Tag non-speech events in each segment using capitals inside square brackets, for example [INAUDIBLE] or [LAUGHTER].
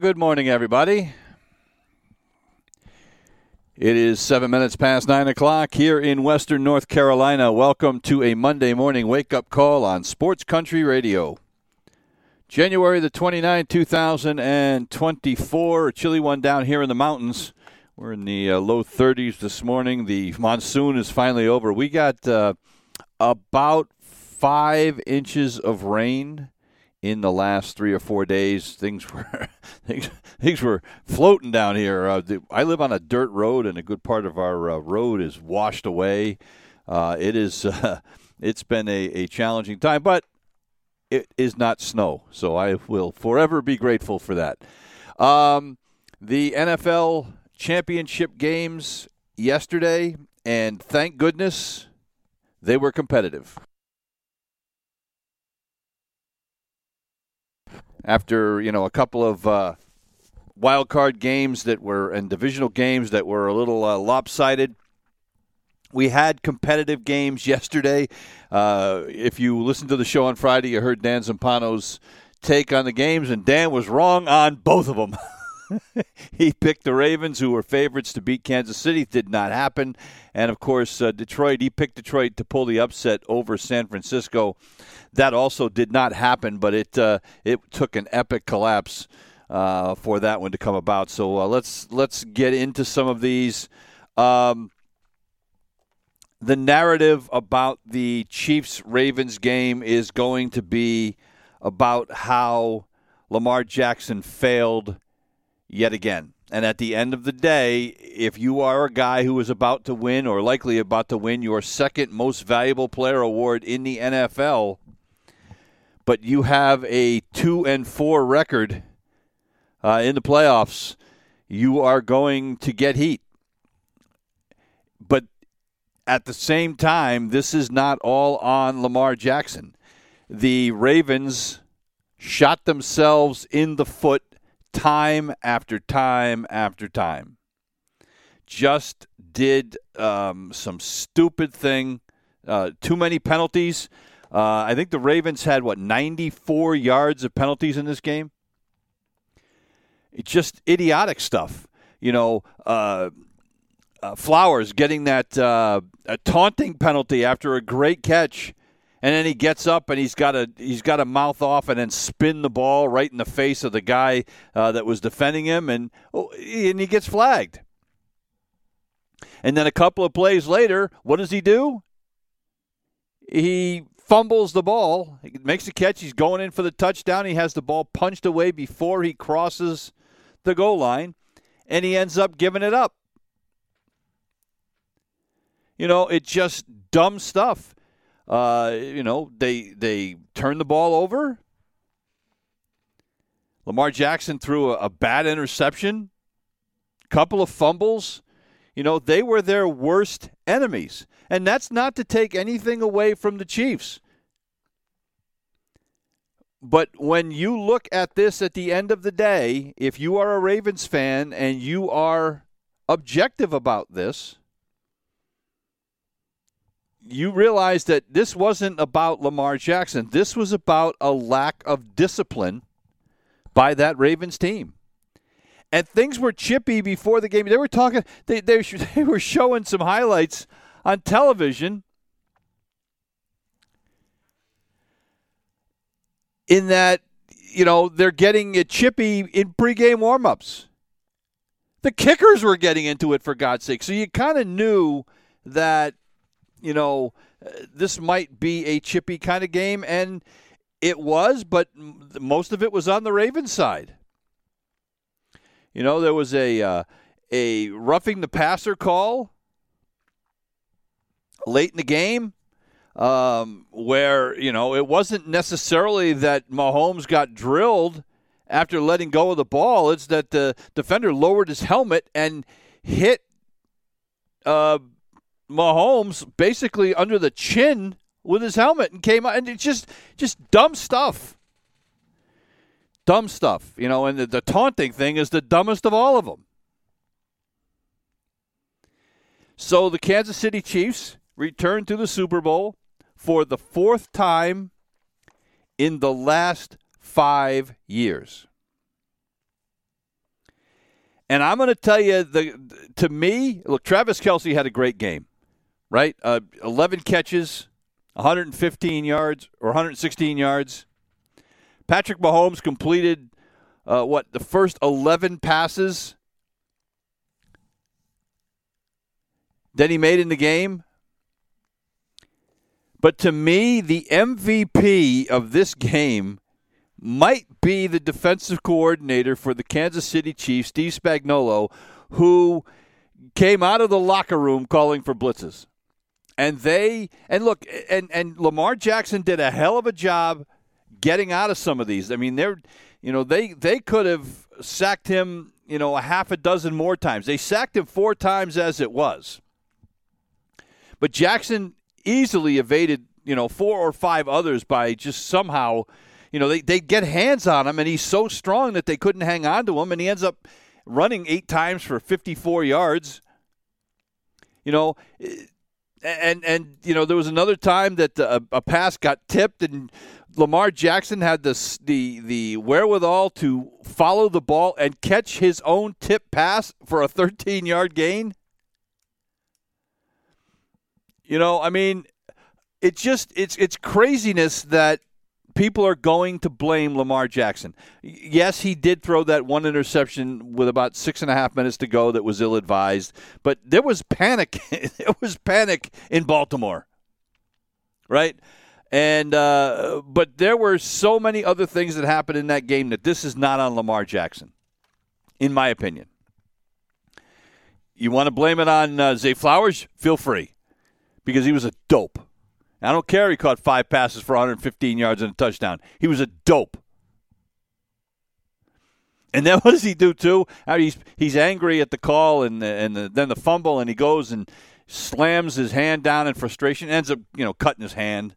Good morning, everybody. It is seven minutes past nine o'clock here in Western North Carolina. Welcome to a Monday morning wake up call on Sports Country Radio. January the 29th, 2024. A chilly one down here in the mountains. We're in the uh, low 30s this morning. The monsoon is finally over. We got uh, about five inches of rain in the last three or four days, things [LAUGHS] were things, things were floating down here. Uh, the, I live on a dirt road, and a good part of our uh, road is washed away. Uh, it is [LAUGHS] uh, it's been a, a challenging time, but it is not snow, so I will forever be grateful for that. Um, the NFL championship games yesterday, and thank goodness they were competitive. After you know a couple of uh, wild card games that were and divisional games that were a little uh, lopsided. We had competitive games [LAUGHS] yesterday. Uh, if you listened to the show on Friday, you heard Dan Zampano's take on the games, and Dan was wrong on both of them. [LAUGHS] [LAUGHS] he picked the Ravens, who were favorites to beat Kansas City. Did not happen. And of course, uh, Detroit, he picked Detroit to pull the upset over San Francisco. That also did not happen, but it, uh, it took an epic collapse uh, for that one to come about. So uh, let's, let's get into some of these. Um, the narrative about the Chiefs Ravens game is going to be about how Lamar Jackson failed yet again. And at the end of the day, if you are a guy who is about to win or likely about to win your second most valuable player award in the NFL, but you have a 2 and 4 record uh, in the playoffs, you are going to get heat. But at the same time, this is not all on Lamar Jackson. The Ravens shot themselves in the foot time after time after time. Just did um, some stupid thing, uh, too many penalties. Uh, I think the Ravens had, what, 94 yards of penalties in this game? It's just idiotic stuff. You know, uh, uh Flowers getting that uh, a taunting penalty after a great catch and then he gets up and he's got a he's got a mouth off and then spin the ball right in the face of the guy uh, that was defending him, and oh, and he gets flagged. And then a couple of plays later, what does he do? He fumbles the ball, he makes a catch. He's going in for the touchdown. He has the ball punched away before he crosses the goal line, and he ends up giving it up. You know, it's just dumb stuff. Uh, you know, they they turn the ball over. Lamar Jackson threw a, a bad interception, couple of fumbles. You know, they were their worst enemies. And that's not to take anything away from the Chiefs. But when you look at this at the end of the day, if you are a Ravens fan and you are objective about this, you realize that this wasn't about Lamar Jackson. This was about a lack of discipline by that Ravens team. And things were chippy before the game. They were talking, they, they, [LAUGHS] they were showing some highlights on television in that, you know, they're getting chippy in pregame warmups. The kickers were getting into it, for God's sake. So you kind of knew that you know, this might be a chippy kind of game, and it was, but most of it was on the Ravens side. You know, there was a uh, a roughing the passer call late in the game um, where, you know, it wasn't necessarily that Mahomes got drilled after letting go of the ball. It's that the defender lowered his helmet and hit uh, Mahomes basically under the chin with his helmet and came out. And it's just, just dumb stuff. Dumb stuff, you know, and the, the taunting thing is the dumbest of all of them. So the Kansas City Chiefs return to the Super Bowl for the fourth time in the last five years. And I'm going to tell you, the to me, look, Travis Kelce had a great game, right? Uh, 11 catches, 115 yards or 116 yards. Patrick Mahomes completed uh, what the first 11 passes that he made in the game. But to me, the MVP of this game might be the defensive coordinator for the Kansas City Chiefs, Steve Spagnuolo, who came out of the locker room calling for blitzes. And they and look and and Lamar Jackson did a hell of a job getting out of some of these. I mean, they're you know, they they could have sacked him, you know, a half a dozen more times. They sacked him four times as it was. But Jackson easily evaded, you know, four or five others by just somehow, you know, they, they get hands on him, and he's so strong that they couldn't hang on to him, and he ends up running eight times for 54 yards. You know, and and you know there was another time that uh, a, a pass got tipped and Lamar Jackson had the the the wherewithal to follow the ball and catch his own tip pass for a 13 yard gain. You know, I mean, it just it's it's craziness that people are going to blame Lamar Jackson. Yes, he did throw that one interception with about six and a half minutes to go that was ill advised, but there was panic. [LAUGHS] there was panic in Baltimore, right? And uh, but there were so many other things that happened in that game that this is not on Lamar Jackson, in my opinion. You want to blame it on uh, Zay Flowers? Feel free because he was a dope. I don't care he caught five passes for 115 yards and a touchdown. He was a dope. And then [LAUGHS] what does he do too? He's he's angry at the call and the, and the, then the fumble, and he goes and slams his hand down in frustration. Ends up you know cutting his hand.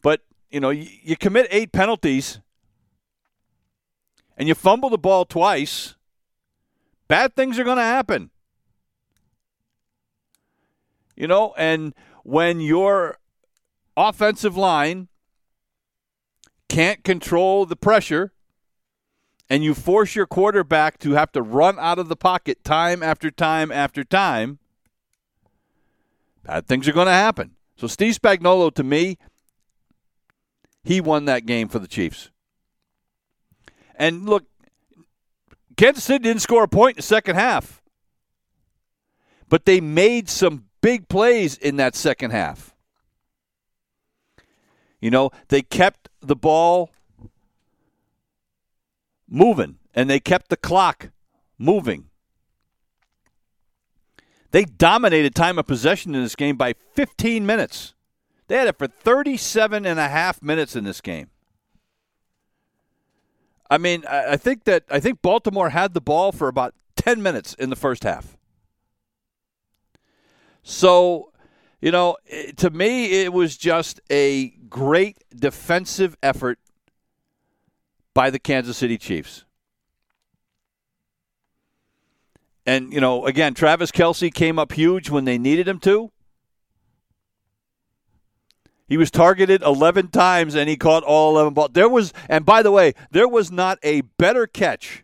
But you know you, you commit eight penalties, and you fumble the ball twice. Bad things are going to happen. You know, and when your offensive line can't control the pressure and you force your quarterback to have to run out of the pocket time after time after time, bad things are going to happen. So Steve Spagnuolo, to me, he won that game for the Chiefs. And look, Kansas City didn't score a point in the second half, but they made some big plays in that second half. You know, they kept the ball moving and they kept the clock moving. They dominated time of possession in this game by 15 minutes. They had it for 37 and a half minutes in this game. I mean, I think that I think Baltimore had the ball for about 10 minutes in the first half. So, you know, eh, to me, it was just a great defensive effort by the Kansas City Chiefs. And, you know, again, Travis Kelce came up huge when they needed him to. He was targeted 11 times and he caught all 11 balls. There was, and by the way, there was not a better catch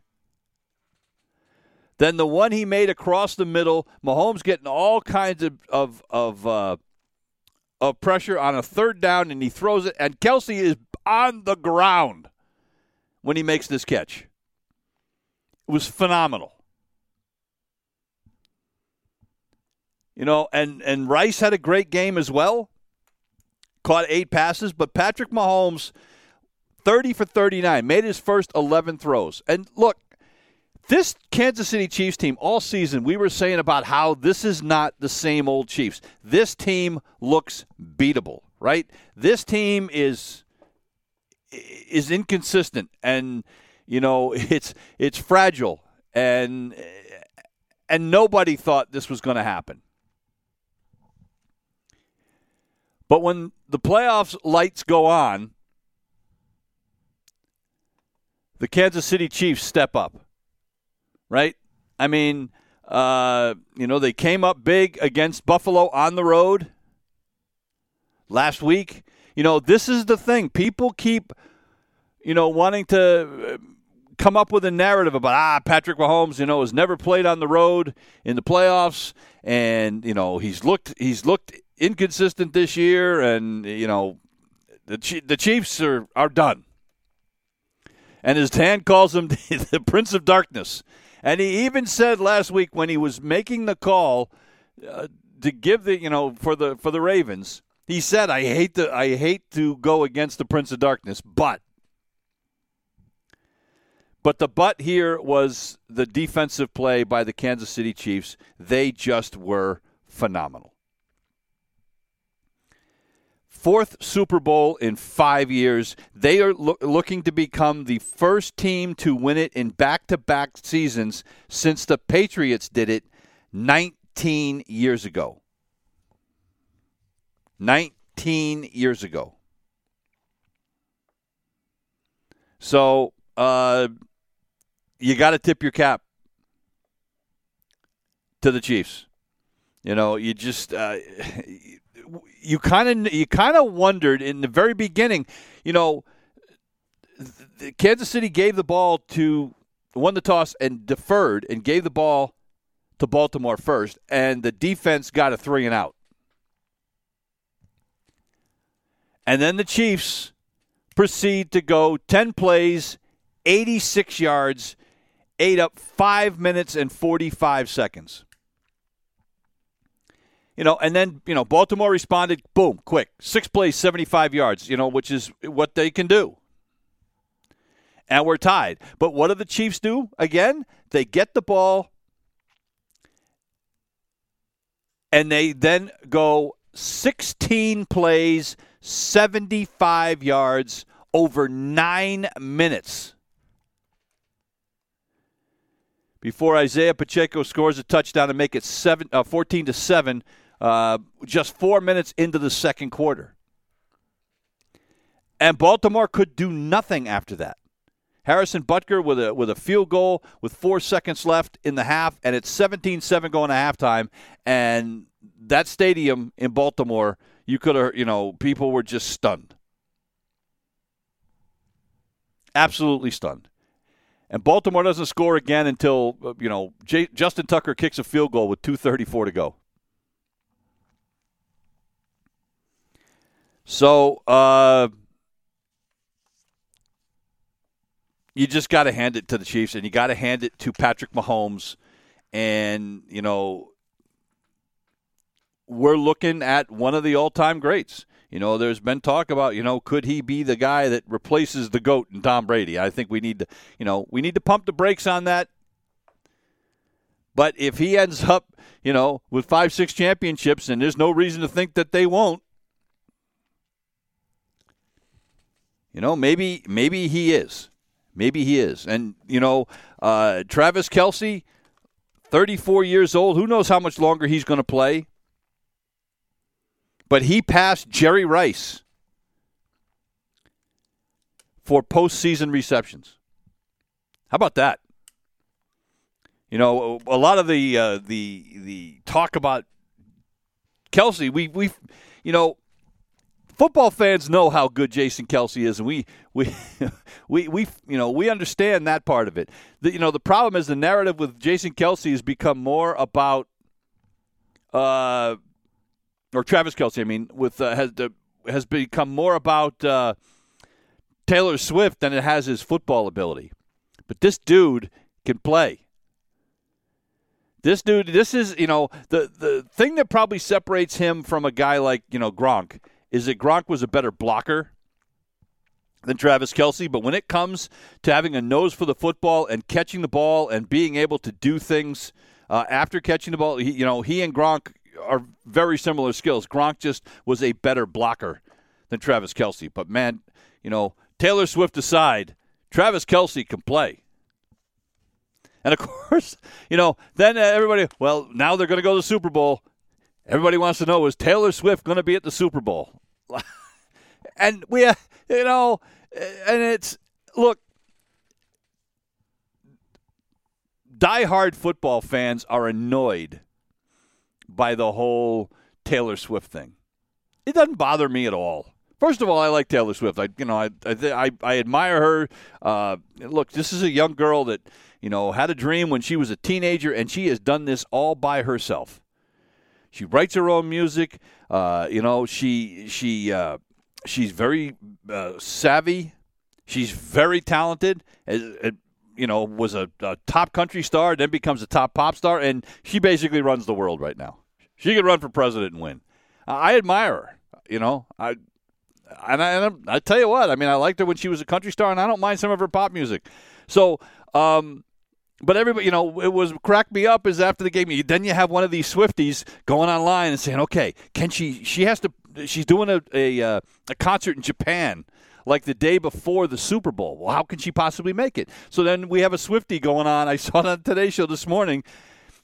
than the one he made across the middle. Mahomes getting all kinds of of of, uh, of pressure on a third down, and he throws it, and Kelce is on the ground when he makes this catch. It was phenomenal. You know, and and Rice had a great game as well. Caught eight passes, but Patrick Mahomes 30 for 39, made his first 11 throws. And look, this Kansas City Chiefs team all season, we were saying about how this is not the same old Chiefs. This team looks beatable, right? This team is is inconsistent and you know [LAUGHS] it's it's fragile and and nobody thought this was going to happen. But when the playoffs lights go on, the Kansas City Chiefs step up right? I mean, uh, you know, they came up big against Buffalo on the road last week. You know, this is the thing. People keep, you know, wanting to uh, come up with a narrative about ah Patrick Mahomes, you know, has never played on the road in the playoffs, and you know he's looked he's looked inconsistent this year, and you know the the Chiefs are are done. And his hand calls him [LAUGHS] the Prince of Darkness. And he even said last week when he was making the call uh, to give the you know for the for the Ravens, he said, "I hate to I hate to go against the Prince of Darkness, but." But the but here was the defensive play by the Kansas City Chiefs. They just were phenomenal fourth Super Bowl in five years. They are lo- looking to become the first team to win it in back to back seasons since the Patriots did it 19 years ago. 19 years ago. So, uh, you got to tip your cap to the Chiefs. You know, you just uh, you kind of you kind of wondered in the very beginning, you know, Kansas City gave the ball to won the toss and deferred and gave the ball to Baltimore first, and the defense got a three and out. And then the Chiefs proceed to go 10 plays, 86 yards, ate up 5 minutes and 45 seconds. You know, and then, you know, Baltimore responded, boom, quick. Six plays, 75 yards, you know, which is what they can do. And we're tied. But what do the Chiefs do? Again, they get the ball and they then go 16 plays, 75 yards over nine minutes before Isaiah Pacheco scores a touchdown to make it seven, uh, 14 to 7 uh, just four minutes into the second quarter. And Baltimore could do nothing after that. Harrison Butker with a with a field goal with four seconds left in the half, and it's 17-7 going to halftime. And that stadium in Baltimore, you could have, you know, people were just stunned, absolutely stunned. And Baltimore doesn't score again until uh, you know J- Justin Tucker kicks a field goal with 2:34 to go. So uh, you just got to hand it to the Chiefs, and you got to hand it to Patrick Mahomes. And you know, we're looking at one of the all-time greats. You know, there's been talk about, you know, could he be the guy that replaces the goat in Tom Brady? I think we need to, you know, we need to pump the brakes on that. But if he ends up, you know, with five, six championships, and there's no reason to think that they won't, You know, maybe maybe he is. Maybe he is. And, you know, uh, Travis Kelce, 34 years old. Who knows how much longer he's going to play? But he passed Jerry Rice for postseason receptions. How about that? You know, a lot of the uh, the the talk about Kelce, we we, you know, football fans know how good Jason Kelce is, and we we [LAUGHS] we we you know we understand that part of it. The, you know, the problem is the narrative with Jason Kelce has become more about, uh, or Travis Kelce. I mean, with uh, has uh, has become more about uh, Taylor Swift than it has his football ability. But this dude can play. This dude, this is you know the the thing that probably separates him from a guy like you know Gronk is that Gronk was a better blocker than Travis Kelce, But when it comes to having a nose for the football and catching the ball and being able to do things uh, after catching the ball, he, you know, he and Gronk are very similar skills. Gronk just was a better blocker than Travis Kelce. But man, you know, Taylor Swift aside, Travis Kelce can play. And of [LAUGHS] course, you know, then everybody, well, now they're going to go to the Super Bowl. Everybody wants to know is Taylor Swift going to be at the Super Bowl? [LAUGHS] and we, you know, and it's look, diehard football fans are annoyed by the whole Taylor Swift thing. It doesn't bother me at all. First of all, I like Taylor Swift. I, you know, I, I, I admire her. Uh, look, this is a young girl that, you know, had a dream when she was a teenager, and she has done this all by herself. She writes her own music. Uh, you know, she she uh, she's very uh, savvy. She's very talented. As, you know, was a, a, top country star, then becomes a top pop star, and she basically runs the world right now. She could run for president and win. I admire her. You know, I and I, and I tell you what, I mean, I liked her when she was a country star, and I don't mind some of her pop music. So, um, but everybody, you know, it was cracked me up is after the game. Then you have one of these Swifties going online and saying, "Okay, can she? She has to. She's doing a a, uh, a concert in Japan." Like the day before the Super Bowl. Well, how can she possibly make it? So then we have a Swifty going on. I saw it on Today Show this morning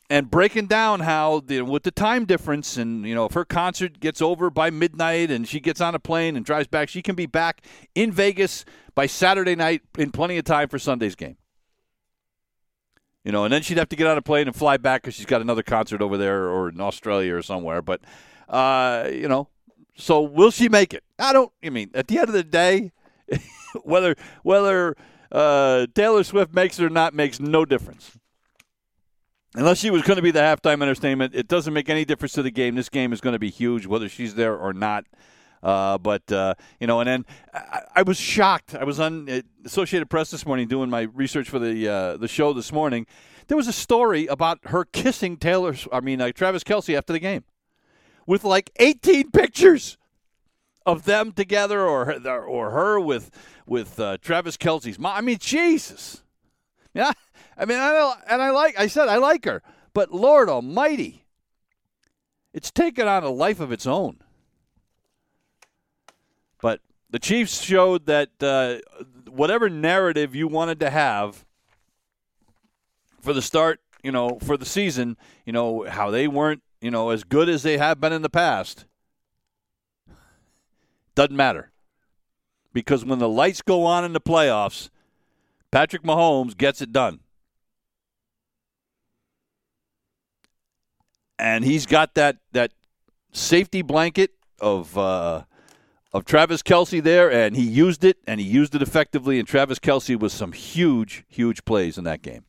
and breaking down how the, with the time difference and you know if her concert gets over by midnight and she gets on a plane and drives back she can be back in Vegas by Saturday night in plenty of time for Sunday's game you know and then she'd have to get on a plane and fly back because she's got another concert over there or in Australia or somewhere but uh, you know so will she make it I don't I mean at the end of the day [LAUGHS] whether whether uh, Taylor Swift makes it or not makes no difference unless she was going to be the halftime entertainment, it doesn't make any difference to the game. This game is going to be huge, whether she's there or not. Uh, but uh, you know, and then I, I, was shocked. I was on uh, Associated Press this morning doing my research for the uh, the show this morning. There was a story about her kissing Taylor. I mean, uh, Travis Kelce after the game, with like 18 pictures of them together, or or her with with uh, Travis Kelce's mom. I mean, Jesus. Yeah, I mean, I and I like. I said I like her, but Lord Almighty, it's taken on a life of its own. But the Chiefs showed that uh, whatever narrative you wanted to have for the start, you know, for the season, you know, how they weren't, you know, as good as they have been in the past, doesn't matter. Because when the lights go on in the playoffs, Patrick Mahomes gets it done. and he's got that that safety blanket of uh, of Travis Kelce there, and he used it, and he used it effectively. And Travis Kelce was some huge, huge plays in that game.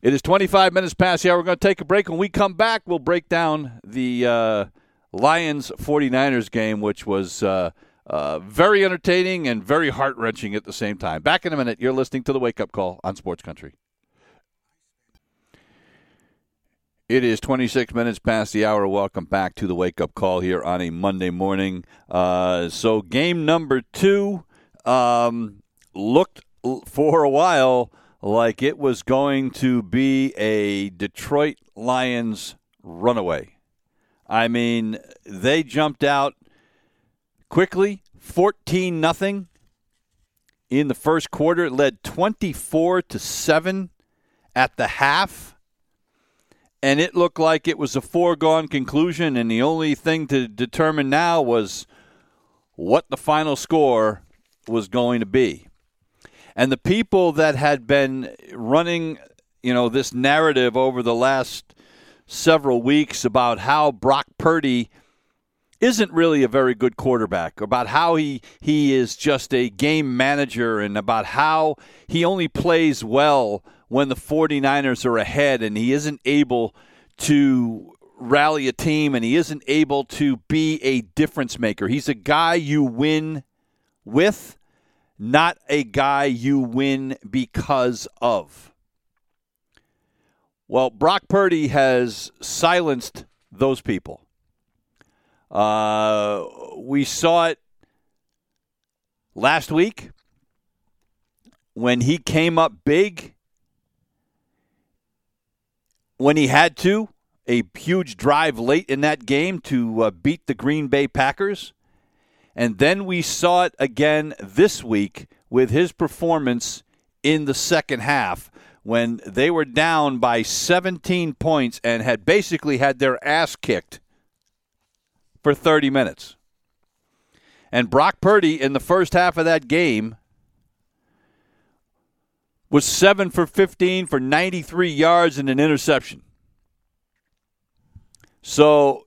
It is 25 minutes past hour. We're going to take a break. When we come back, we'll break down the uh, Lions 49ers game, which was uh, uh, very entertaining and very heart wrenching at the same time. Back in a minute. You're listening to the Wake Up Call on Sports Country. It is 26 minutes past the hour. Welcome back to the wake up call here on a Monday morning. Uh, so, game number two um, looked for a while like it was going to be a Detroit Lions runaway. I mean, they jumped out quickly, 14 nothing in the first quarter. It led 24 to 7 at the half and it looked like it was a foregone conclusion, and the only thing to determine now was what the final score was going to be. And the people that had been running, you know, this narrative over the last several weeks about how Brock Purdy isn't really a very good quarterback, about how he, he is just a game manager, and about how he only plays well – when the 49ers are ahead and he isn't able to rally a team and he isn't able to be a difference maker. He's a guy you win with, not a guy you win because of. Well, Brock Purdy has silenced those people. Uh, we saw it last week when he came up big when he had to, a huge drive late in that game to uh, beat the Green Bay Packers. And then we saw it again this week with his performance in the second half when they were down by 17 points and had basically had their ass kicked for 30 minutes. And Brock Purdy in the first half of that game was 7 for 15 for 93 yards and an interception. So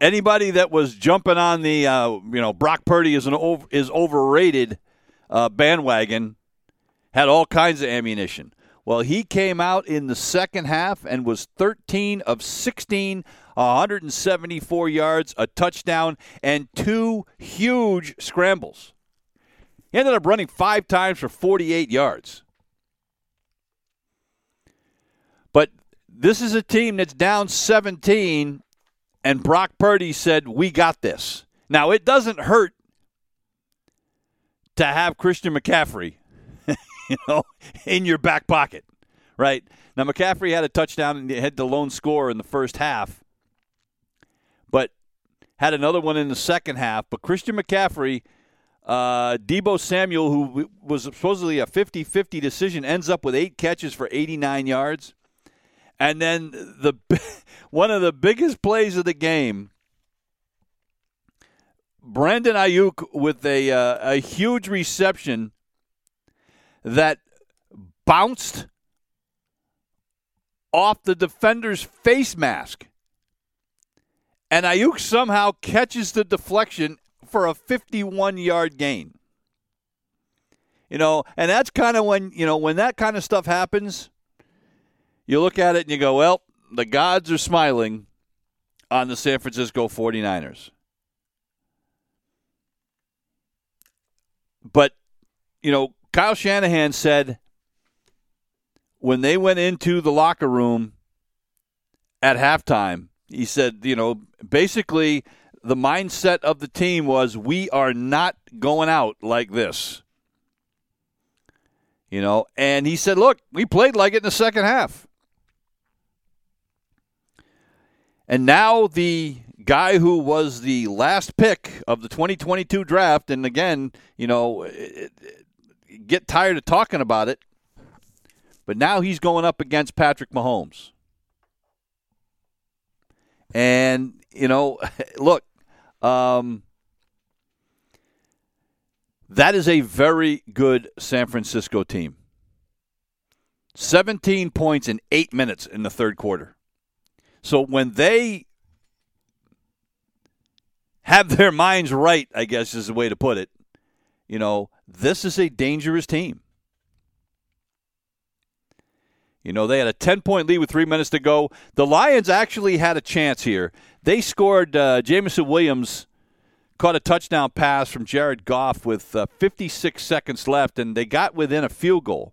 anybody that was jumping on the uh, you know Brock Purdy is an over, is overrated uh, bandwagon had all kinds of ammunition. Well, he came out in the second half and was 13 of 16, 174 yards, a touchdown, and two huge scrambles. He ended up running five times for 48 yards. But this is a team that's down 17, and Brock Purdy said, We got this. Now, it doesn't hurt to have Christian McCaffrey, [LAUGHS] you know, in your back pocket, right? Now, McCaffrey had a touchdown and had the lone score in the first half, but had another one in the second half. But Christian McCaffrey – uh, Deebo Samuel, who was supposedly a 50 50 decision, ends up with eight catches for 89 yards. And then the [LAUGHS] one of the biggest plays of the game, Brandon Aiyuk with a, uh, a huge reception that bounced off the defender's face mask. And Aiyuk somehow catches the deflection for a 51 yard gain. You know, and that's kind of when, you know, when that kind of stuff happens, you look at it and you go, well, the gods are smiling on the San Francisco 49ers. But, you know, Kyle Shanahan said when they went into the locker room at halftime, he said, you know, basically the mindset of the team was we are not going out like this. You know, and he said, look, we played like it in the second half. And now the guy who was the last pick of the 2022 draft, and again, you know, get tired of talking about it, but now he's going up against Patrick Mahomes. And, you know, [LAUGHS] look, um, that is a very good San Francisco team. 17 points in eight minutes in the third quarter. So when they have their minds right, I guess is the way to put it, you know, this is a dangerous team. You know, they had a 10 point lead with three minutes to go. The Lions actually had a chance here. They scored, uh, Jameson Williams caught a touchdown pass from Jared Goff with uh, 56 seconds left, and they got within a field goal.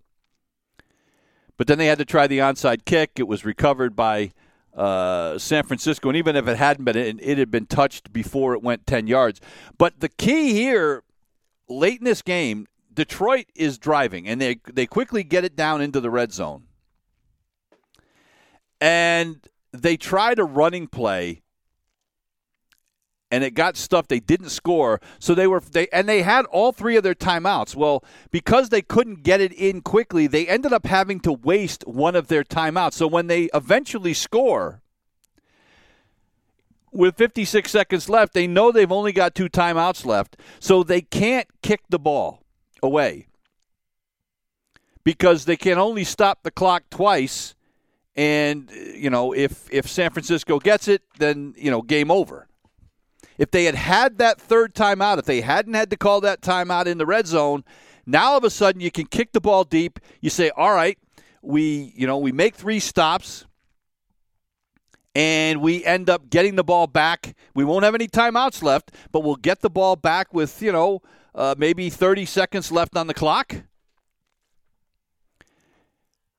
But then they had to try the onside kick. It was recovered by uh, San Francisco, and even if it hadn't been, it, it had been touched before it went 10 yards. But the key here, late in this game, Detroit is driving, and they they quickly get it down into the red zone and they tried a running play and it got stuff they didn't score. So they were they and they had all three of their timeouts. Well because they couldn't get it in quickly they ended up having to waste one of their timeouts. So when they eventually score with 56 seconds left they know they've only got two timeouts left. So they can't kick the ball away because they can only stop the clock twice and you know if if San Francisco gets it, then you know game over. If they had had that third timeout, if they hadn't had to call that timeout in the red zone, now all of a sudden you can kick the ball deep. You say, "All right, we you know we make three stops." and we end up getting the ball back. We won't have any timeouts left, but we'll get the ball back with, you know, uh, maybe 30 seconds left on the clock.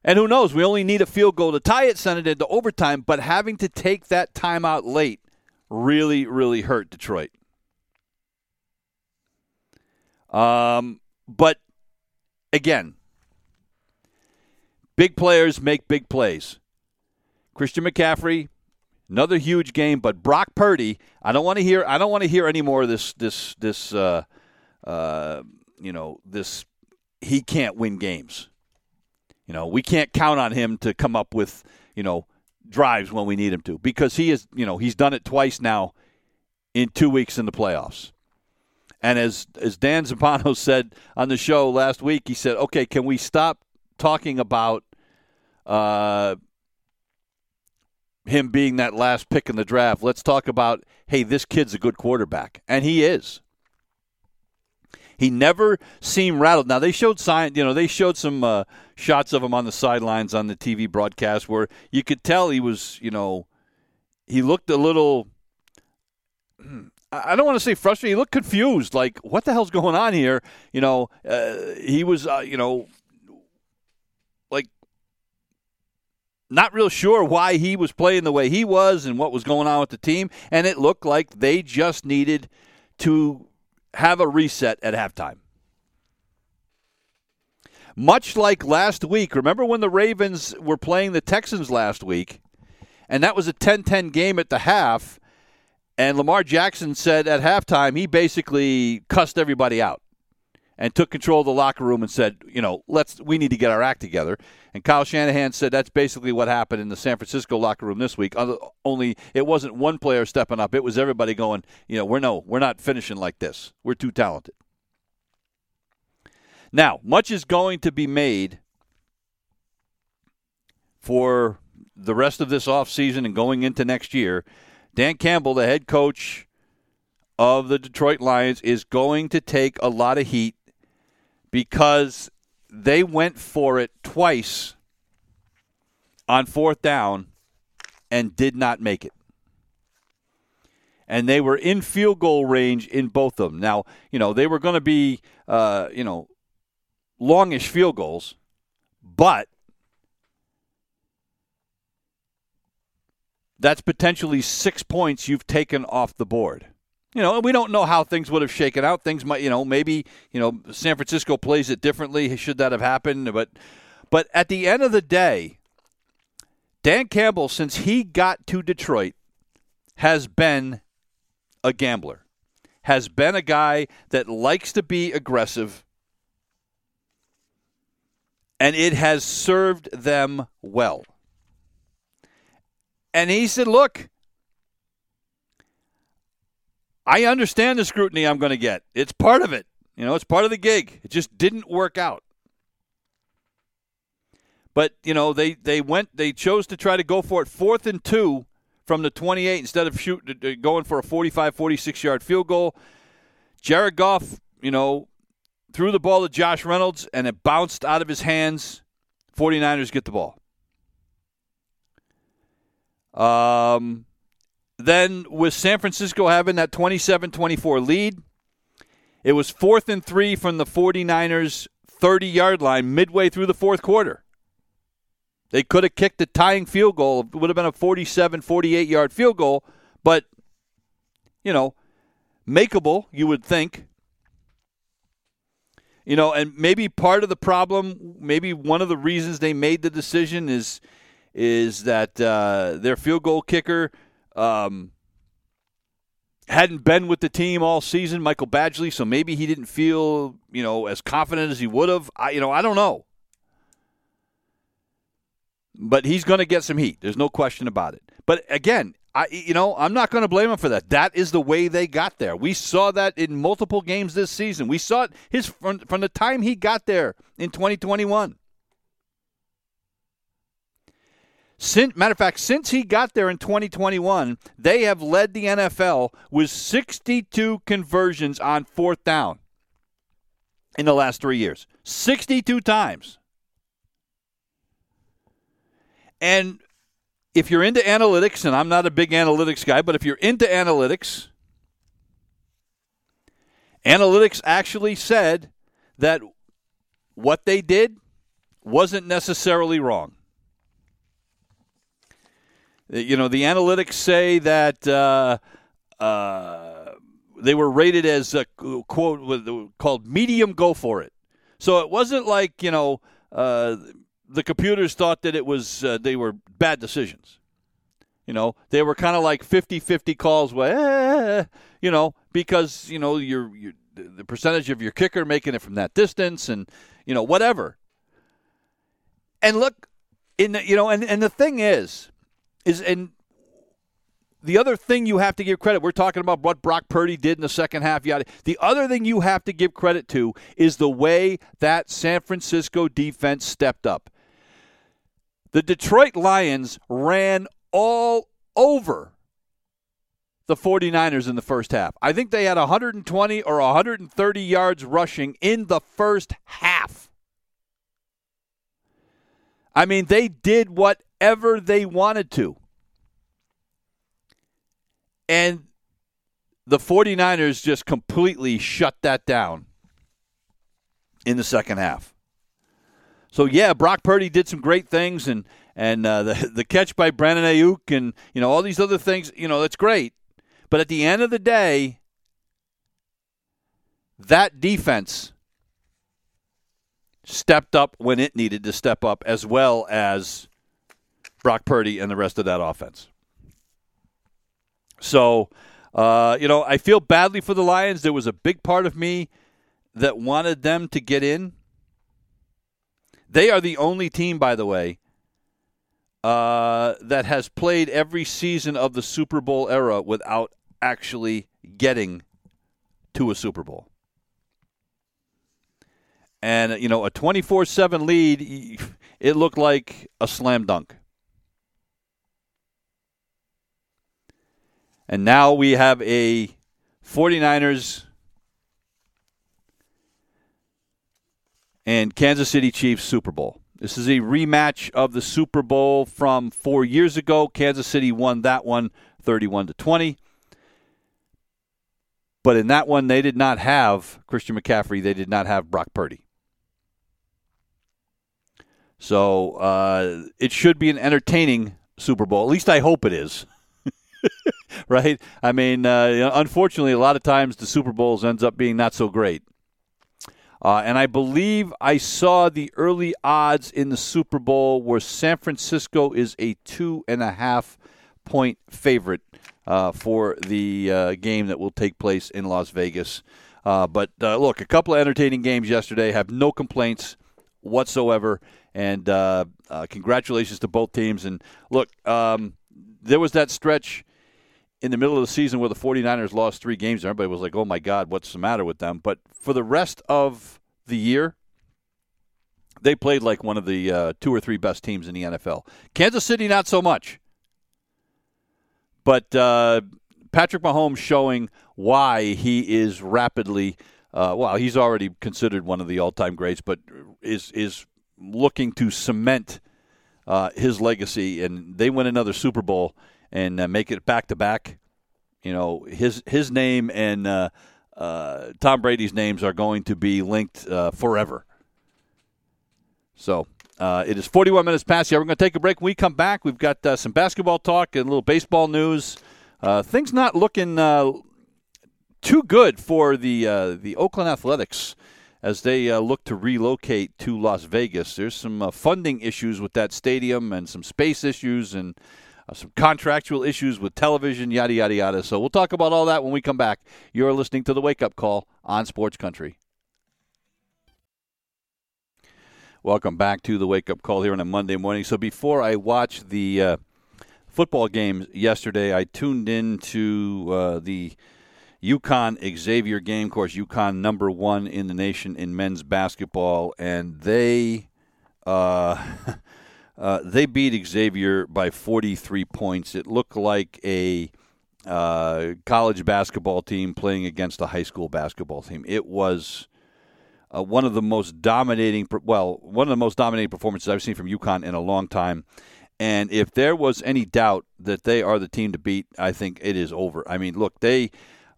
And who knows? We only need a field goal to tie it, send it into overtime. But having to take that timeout late really, really hurt Detroit. Um, but again, big players make big plays. Christian McCaffrey, another huge game, but Brock Purdy, I don't want to hear I don't want to hear any more of this this this uh, uh, you know, this he can't win games. You know, we can't count on him to come up with, you know, drives when we need him to because he is, you know, he's done it twice now in 2 weeks in the playoffs. And as as Dan [LAUGHS] Zampano said on the show last week, he said, "Okay, can we stop talking about uh, him being that last pick in the draft? Let's talk about, hey, this kid's a good quarterback, and he is. He never seemed rattled. Now they showed sign, you know, they showed some uh, shots of him on the sidelines on the TV broadcast where you could tell he was, you know, he looked a little I don't want to say frustrated. He looked confused, like what the hell's going on here? You know, uh, he was, uh, you know, like not real sure why he was playing the way he was and what was going on with the team. And it looked like they just needed to have a reset at halftime. Much like last week, remember when the Ravens were playing the Texans last week, and that was a 10 10 game at the half and Lamar Jackson said at halftime he basically cussed everybody out and took control of the locker room and said, you know, let's we need to get our act together. And Kyle Shanahan said that's basically what happened in the San Francisco locker room this week. Only it wasn't one player stepping up; it was everybody going, you know, we're no, we're not finishing like this. We're too talented. Now, much is going to be made for the rest of this offseason and going into next year Dan Campbell, the head coach of the Detroit Lions, is going to take a lot of heat because they went for it twice on fourth down and did not make it. And they were in field goal range in both of them. Now, you know, they were going to be, uh, you know, longish field goals, but that's potentially six points you've taken off the board. You know, we don't know how things would have shaken out. Things might, you know, maybe, you know, San Francisco plays it differently should that have happened, but but at the end of the day, Dan Campbell since he got to Detroit has been a gambler. Has been a guy that likes to be aggressive and it has served them well. And he said, Look, I understand the scrutiny I'm going to get. It's part of it. You know, it's part of the gig. It just didn't work out. But, you know, they, they went, they chose to try to go for it fourth and two from the 28 instead of shoot, uh, going for a 45, 46 yard field goal. Jared Goff, you know, threw the ball to Josh Reynolds and it bounced out of his hands. 49ers get the ball. Um, then with San Francisco having that 27-24 lead, it was fourth and three from the 49ers 30-yard line midway through the fourth quarter. They could have kicked a tying field goal. It would have been a 47, 48 yard field goal, but, you know, makeable, you would think. You know, and maybe part of the problem, maybe one of the reasons they made the decision is is that uh, their field goal kicker um, hadn't been with the team all season, Michael Badgley, so maybe he didn't feel you know as confident as he would have. I you know I don't know, but he's going to get some heat. There's no question about it. But again, I, you know, I'm not going to blame him for that. That is the way they got there. We saw that in multiple games this season. We saw it his from, from the time he got there in 2021. Since, matter of fact, since he got there in 2021, they have led the NFL with 62 conversions on fourth down in the last three years. 62 times. And if you're into analytics, and I'm not a big analytics guy, but if you're into analytics, analytics actually said that what they did wasn't necessarily wrong. You know, the analytics say that uh, uh, they were rated as a quote called medium go for it. So it wasn't like you know uh, the computers thought that it was uh, they were bad decisions. You know, they were kind of like 50-50 calls where eh, you know because you know you're, the percentage of your kicker making it from that distance and you know whatever. And look, in the, you know, and and the thing is, is and the other thing you have to give credit, we're talking about what Brock Purdy did in the second half. Yada. The other thing you have to give credit to is the way that San Francisco defense stepped up. The Detroit Lions ran all over the 49ers in the first half. I think they had 120 or 130 yards rushing in the first half. I mean, they did whatever they wanted to. And the 49ers just completely shut that down in the second half. So yeah, Brock Purdy did some great things, and and uh, the [LAUGHS] the catch by Brandon Aiyuk, and you know all these other things. You know that's great, but at the end of the day, that defense stepped up when it needed to step up, as well as Brock Purdy and the rest of that offense. So, uh, you know, I feel badly for the Lions. There was a big part of me that wanted them to get in. They are the only team, by the way, uh, that has played every season of the Super Bowl era without actually getting to a Super Bowl. And, you know, a 24 7 lead, it looked like a slam dunk. And now we have a 49ers and Kansas City Chiefs Super Bowl. This is a rematch of the Super Bowl from 4 years ago. Kansas City won that one 31 to 20. But in that one they did not have Christian McCaffrey, they did not have Brock Purdy. So, uh, it should be an entertaining Super Bowl. At least I hope it is. [LAUGHS] right? I mean, uh, unfortunately, a lot of times the Super Bowls ends up being not so great. Uh, and I believe I saw the early odds in the Super Bowl where San Francisco is a two and a half point favorite uh, for the uh, game that will take place in Las Vegas. Uh, but uh, look, a couple of entertaining games yesterday. Have no complaints whatsoever. And congratulations to both teams. And look, um, there was that stretch in the middle of the season where the 49ers lost three games, everybody was like, oh my God, what's the matter with them? But for the rest of the year, they played like one of the uh, two or three best teams in the NFL. Kansas City, not so much. But uh, Patrick Mahomes showing why he is rapidly, uh, well, he's already considered one of the all time greats, but is, is looking to cement uh, his legacy. And they win another Super Bowl and uh, make it back to back. You know, his his name and uh, uh, Tom Brady's names are going to be linked uh, forever. So uh, it is 41 minutes past hour. We're going to take a break. When we come back, we've got uh, some basketball talk and a little baseball news. things not looking too good for the the Oakland Athletics as they uh, look to relocate to Las Vegas. There's some uh, funding issues with that stadium and some space issues and uh, some contractual issues with television, yada, yada, yada. So we'll talk about all that when we come back. You're listening to the Wake Up Call on Sports Country. Welcome back to the Wake Up Call here on a Monday morning. So before I watched the uh, football game yesterday, I tuned in to uh, the UConn Xavier game. Of course, UConn number one in the nation in men's basketball, and they. [LAUGHS] Uh, they beat Xavier by 43 points. It looked like a uh, college basketball team playing against a high school basketball team. It was uh, one of the most dominating, well, one of the most dominating performances I've seen from UConn in a long time. And if there was any doubt that they are the team to beat, I think it is over. I mean, look, they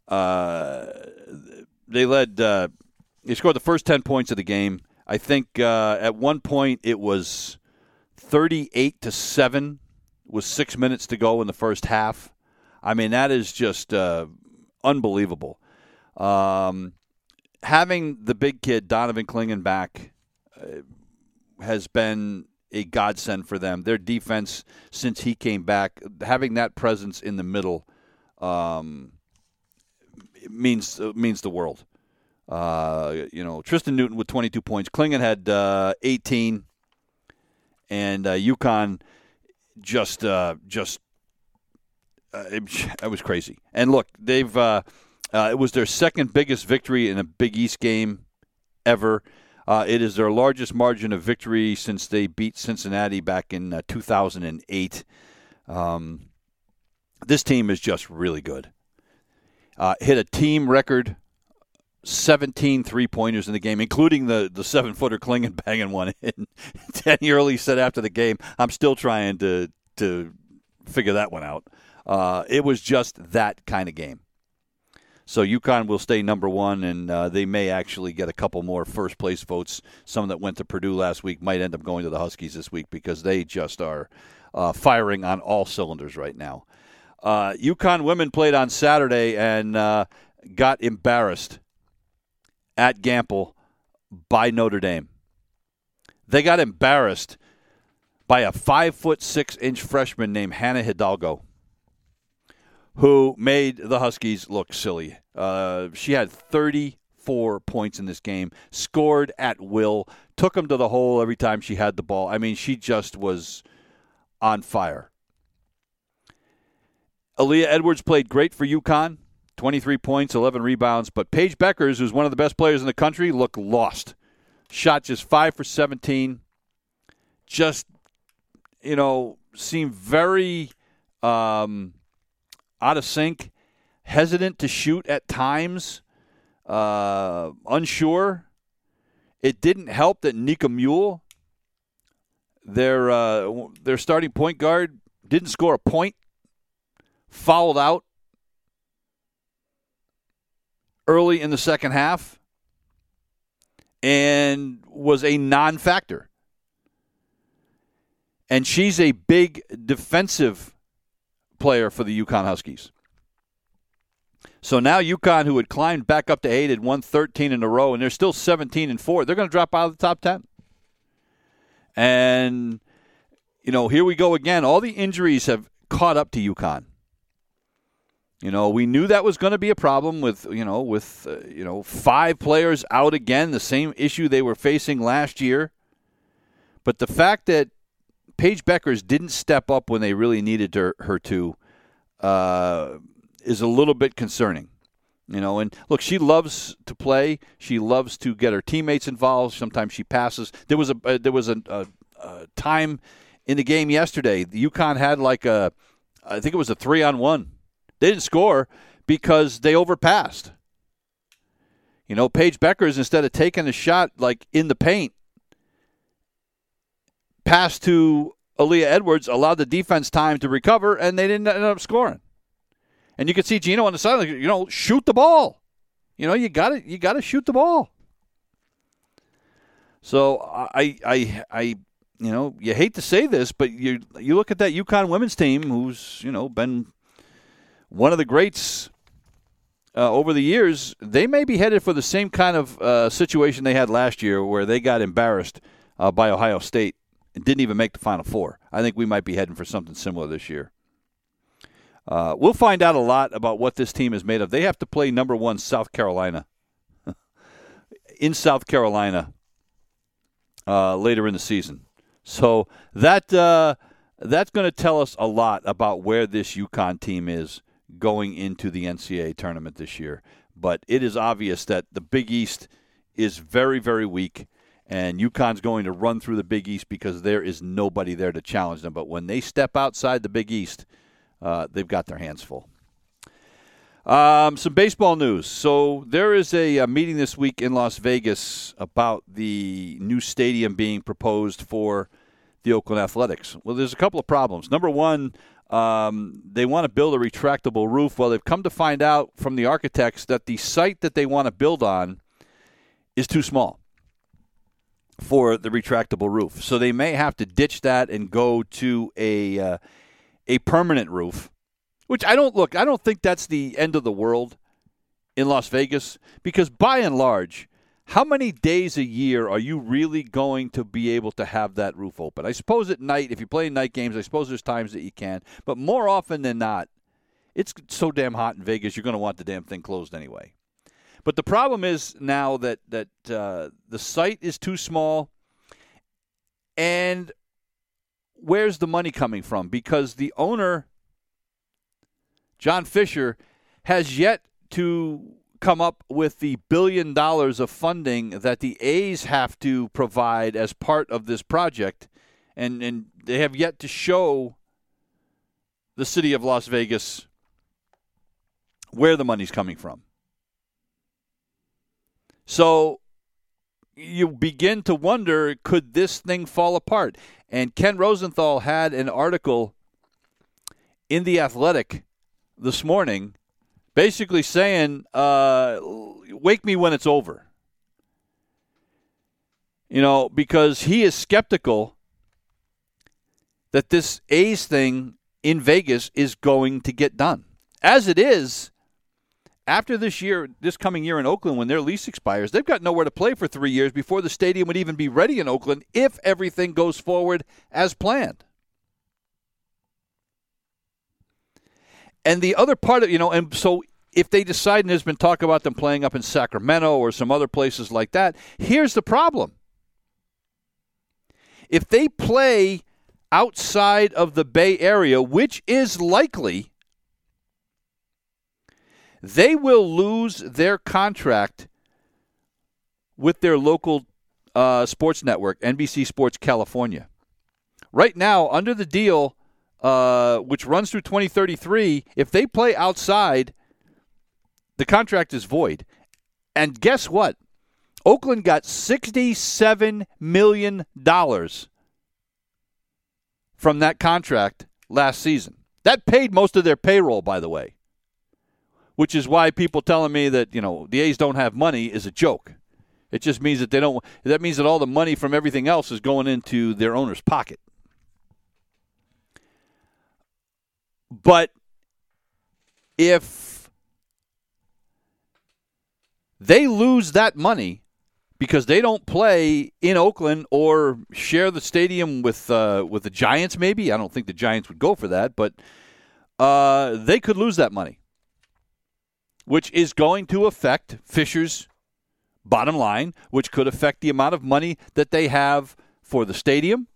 uh, they led. Uh, they scored the first ten points of the game. I think uh, at one point it was 38 to 7 with six minutes to go in the first half. I mean, that is just uh, unbelievable. Um, having the big kid Donovan Clingan back uh, has been a godsend for them. Their defense since he came back, having that presence in the middle, um, means means the world. Uh, you know, Tristen Newton with 22 points. Clingan had uh, 18, and uh, UConn just uh, just uh, it, [LAUGHS] it, was crazy. And look, they've uh, uh, it was their second biggest victory in a Big East game ever. Uh, it is their largest margin of victory since they beat Cincinnati back in uh, 2008. Um, this team is just really good. Hit a team record 17 three pointers in the game, including the, the seven footer Clingan [LAUGHS] banging one in. [LAUGHS] Danny Hurley said after the game, I'm still trying to, to figure that one out. Uh, it was just that kind of game. So UConn will stay number one, and uh, they may actually get a couple more first place votes. Some that went to Purdue last week might end up going to the Huskies this week because they just are uh, firing on all cylinders right now. Uh, UConn women played on Saturday and uh, got embarrassed at Gamble by Notre Dame. They got embarrassed by a five foot six inch freshman named Hannah Hidalgo who made the Huskies look silly. Uh, she had 34 points in this game, scored at will, took them to the hole every time she had the ball. I mean, she just was on fire. Aaliyah Edwards played great for UConn. 23 points, 11 rebounds. But Paige Bueckers, who's one of the best players in the country, looked lost. Shot just 5 for 17. Just, you know, seemed very um, out of sync, hesitant to shoot at times, uh, unsure. It didn't help that Nika Mühl, their uh, their starting point guard, didn't score a point, fouled out early in the second half, and was a non-factor. And she's a big defensive player for the UConn Huskies. So now UConn, who had climbed back up to eight, had won 13 in a row, and they're still 17 and four. They're going to drop out of the top 10. And you know, here we go again. All the injuries have caught up to UConn. You know, we knew that was going to be a problem with you know with uh, you know five players out again, the same issue they were facing last year. But the fact that Paige Bueckers didn't step up when they really needed her, her to uh, is a little bit concerning. You know, and look, she loves to play. She loves to get her teammates involved. Sometimes she passes. There was a uh, there was a, a, a, time in the game yesterday. The UConn had like a, I think it was a three on one. They didn't score because they overpassed. You know, Paige Bueckers, instead of taking a shot like in the paint, pass to Aaliyah Edwards allowed the defense time to recover, and they didn't end up scoring. And you could see Geno on the sideline, you know, shoot the ball. You know, you got to you got to shoot the ball. So I I I you know you hate to say this, but you you look at that UConn women's team, who's you know been one of the greats uh, over the years. They may be headed for the same kind of uh, situation they had last year, where they got embarrassed uh, by Ohio State and didn't even make the Final Four. I think we might be heading for something similar this year. Uh, we'll find out a lot about what this team is made of. They have to play number one South Carolina [LAUGHS] in South Carolina uh, later in the season. So that uh, that's going to tell us a lot about where this UConn team is going into the NCAA tournament this year. But it is obvious that the Big East is very, very weak and UConn's going to run through the Big East because there is nobody there to challenge them. But when they step outside the Big East, uh, they've got their hands full. Um, some baseball news. So there is a, a, meeting this week in Las Vegas about the new stadium being proposed for the Oakland Athletics. Well, there's a couple of problems. Number one, um, they want to build a retractable roof. Well, they've come to find out from the architects that the site that they want to build on is too small for the retractable roof. So they may have to ditch that and go to a uh, a permanent roof, which I don't look. I don't think that's the end of the world. in Las Vegas? Because by and large, how many days a year are you really going to be able to have that roof open? I suppose at night, if you're playing night games, I suppose there's times that you can, but more often than not, it's so damn hot in Vegas, you're going to want the damn thing closed anyway. But the problem is now that that uh, the site is too small, and where's the money coming from? Because the owner, John Fisher, has yet to come up with the billion dollars of funding that the A's have to provide as part of this project, and and they have yet to show the city of Las Vegas where the money's coming from. So you begin to wonder could this thing fall apart? And Ken Rosenthal had an article in The Athletic this morning basically saying, uh, wake me when it's over. You know, because he is skeptical that this A's thing in Vegas is going to get done. As it is, after this year, this coming year in Oakland, when their lease expires, they've got nowhere to play for three years before the stadium would even be ready in Oakland if everything goes forward as planned. And the other part of, you know, and so if they decide, and there's been talk about them playing up in Sacramento or some other places like that, here's the problem. If they play outside of the Bay Area, which is likely, they will lose their contract with their local uh, sports network, NBC Sports California. Right now, under the deal, uh, which runs through 2033, if they play outside, the contract is void. And guess what? Oakland got $67 million from that contract last season. That paid most of their payroll, by the way which is why people telling me that you know the A's don't have money is a joke. It just means that they don't. That means that all the money from everything else is going into their owner's pocket. But if they lose that money because they don't play in Oakland or share the stadium with uh, with the Giants, maybe I don't think the Giants would go for that, but uh, they could lose that money which is going to affect Fisher's bottom line, which could affect the amount of money that they have for the stadium,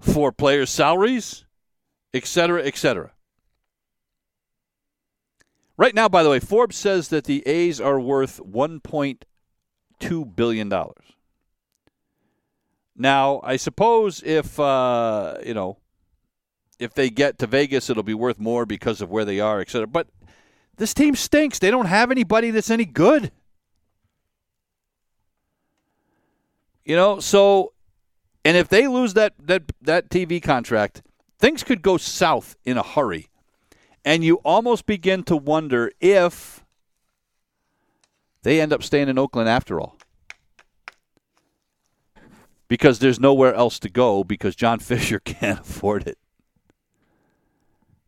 for players' salaries, etc., etc. Right now, by the way, Forbes says that the A's are worth $1.2 billion. Now, I suppose if, uh, you know, if they get to Vegas, it'll be worth more because of where they are, et cetera. But this team stinks. They don't have anybody that's any good. You know, so and if they lose that that that TV contract, things could go south in a hurry. And you almost begin to wonder if they end up staying in Oakland after all. Because there's nowhere else to go because John [LAUGHS] Fisher can't afford it.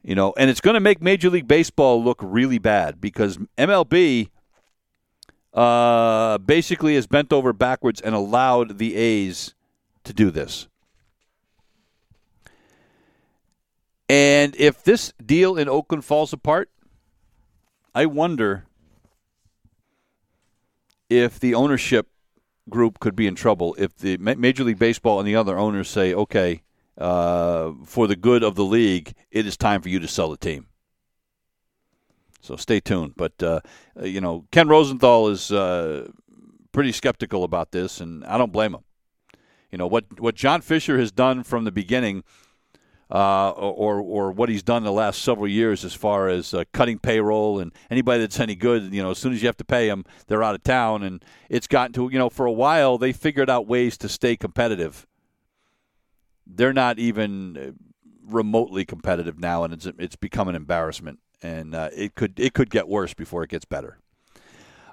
You know, and it's going to make Major League Baseball look really bad because MLB uh, basically has bent over backwards and allowed the A's to do this. And if this deal in Oakland falls apart, I wonder if the ownership group could be in trouble if the Major League Baseball and the other owners say, okay, uh, for the good of the league, it is time for you to sell the team. So stay tuned. But, uh, you know, Ken Rosenthal is uh, pretty skeptical about this, and I don't blame him. You know, what, what John Fisher has done from the beginning. Uh, or or what he's done the last several years as far as uh, cutting payroll and anybody that's any good, you know, as soon as you have to pay them, they're out of town. And it's gotten to, you know, for a while they figured out ways to stay competitive they're not even uh, remotely competitive now, and it's it's become an embarrassment. And uh, it could it could get worse before it gets better.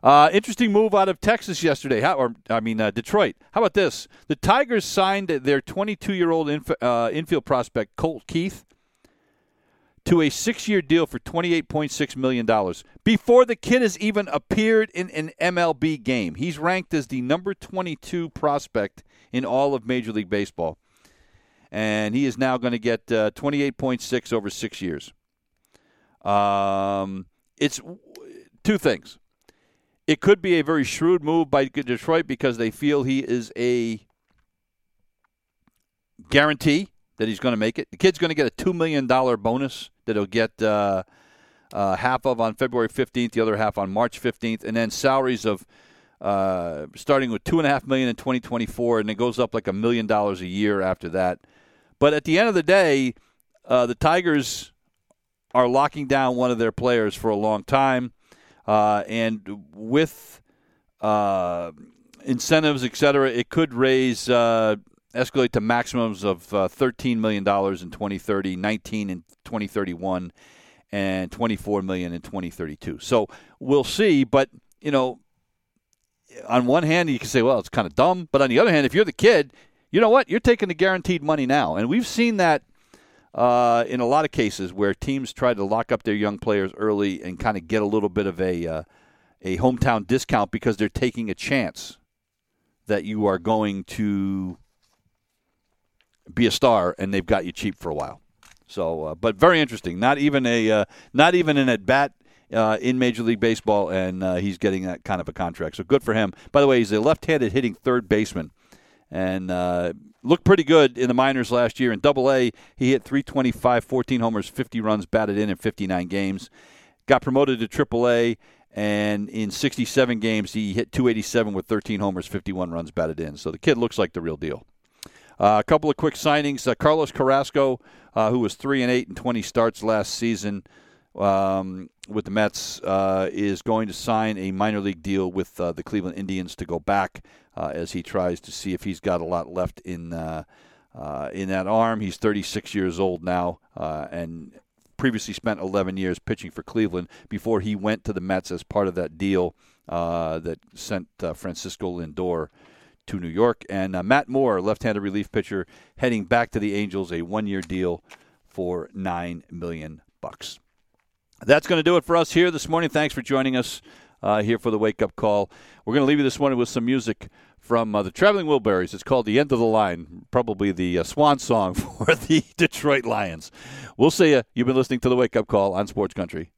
Uh, interesting move out of Texas yesterday. How, or I mean uh, Detroit. How about this? The Tigers signed their 22 year old inf- uh, infield prospect Colt Keith to a six-year deal for $28.6 million before the kid has even appeared in an MLB game. He's ranked as the number 22 prospect in all of Major League Baseball. And he is now going to get uh, 28.6 over six years. Um, it's two things. It could be a very shrewd move by Detroit because they feel he is a guarantee that he's going to make it. The kid's going to get a two million dollar bonus that he'll get uh, uh, half of on February fifteenth, the other half on March fifteenth, and then salaries of uh, starting with two and a half million in 2024, and it goes up like a million dollars a year after that. But at the end of the day, uh, the Tigers are locking down one of their players for a long time, uh, and with uh, incentives, et cetera, it could raise escalate to maximums of uh, $13 million in 2030, 19 in 2031, and 24 million in 2032. So we'll see. But you know, on one hand, you can say, well, it's kind of dumb. But on the other hand, if you're the kid, you know what? You're taking the guaranteed money now, and we've seen that. Uh, in a lot of cases where teams try to lock up their young players early and kind of get a little bit of a uh, a hometown discount because they're taking a chance that you are going to be a star, and they've got you cheap for a while. So, uh, but very interesting. Not even a uh, not even an at bat uh, in Major League Baseball, and uh, he's getting that kind of a contract. So good for him. By the way, he's a left-handed hitting third baseman, and uh, looked pretty good in the minors last year. In Double A, he hit 325, 14 homers, 50 runs batted in in 59 games. Got promoted to Triple A. And in 67 games, he hit 287 with 13 homers, 51 runs batted in. So the kid looks like the real deal. Uh, a couple of quick signings: uh, Carlos Carrasco, uh, who was three and eight and 20 starts last season um, with the Mets, uh, is going to sign a minor league deal with uh, the Cleveland Indians to go back uh, as he tries to see if he's got a lot left in in that arm. He's 36 years old now, and previously spent 11 years pitching for Cleveland before he went to the Mets as part of that deal that sent Francisco Lindor to New York. And uh, Matt Moore, left-handed relief pitcher, heading back to the Angels, a one-year deal for nine million bucks. That's going to do it for us here this morning. Thanks for joining us uh, here for the wake-up call. We're going to leave you this morning with some music from uh, the Traveling Wilburys. It's called "The End of the Line," probably the uh, swan song [LAUGHS] for the Detroit Lions. We'll see you. You've been listening to the Wake Up Call on Sports Country.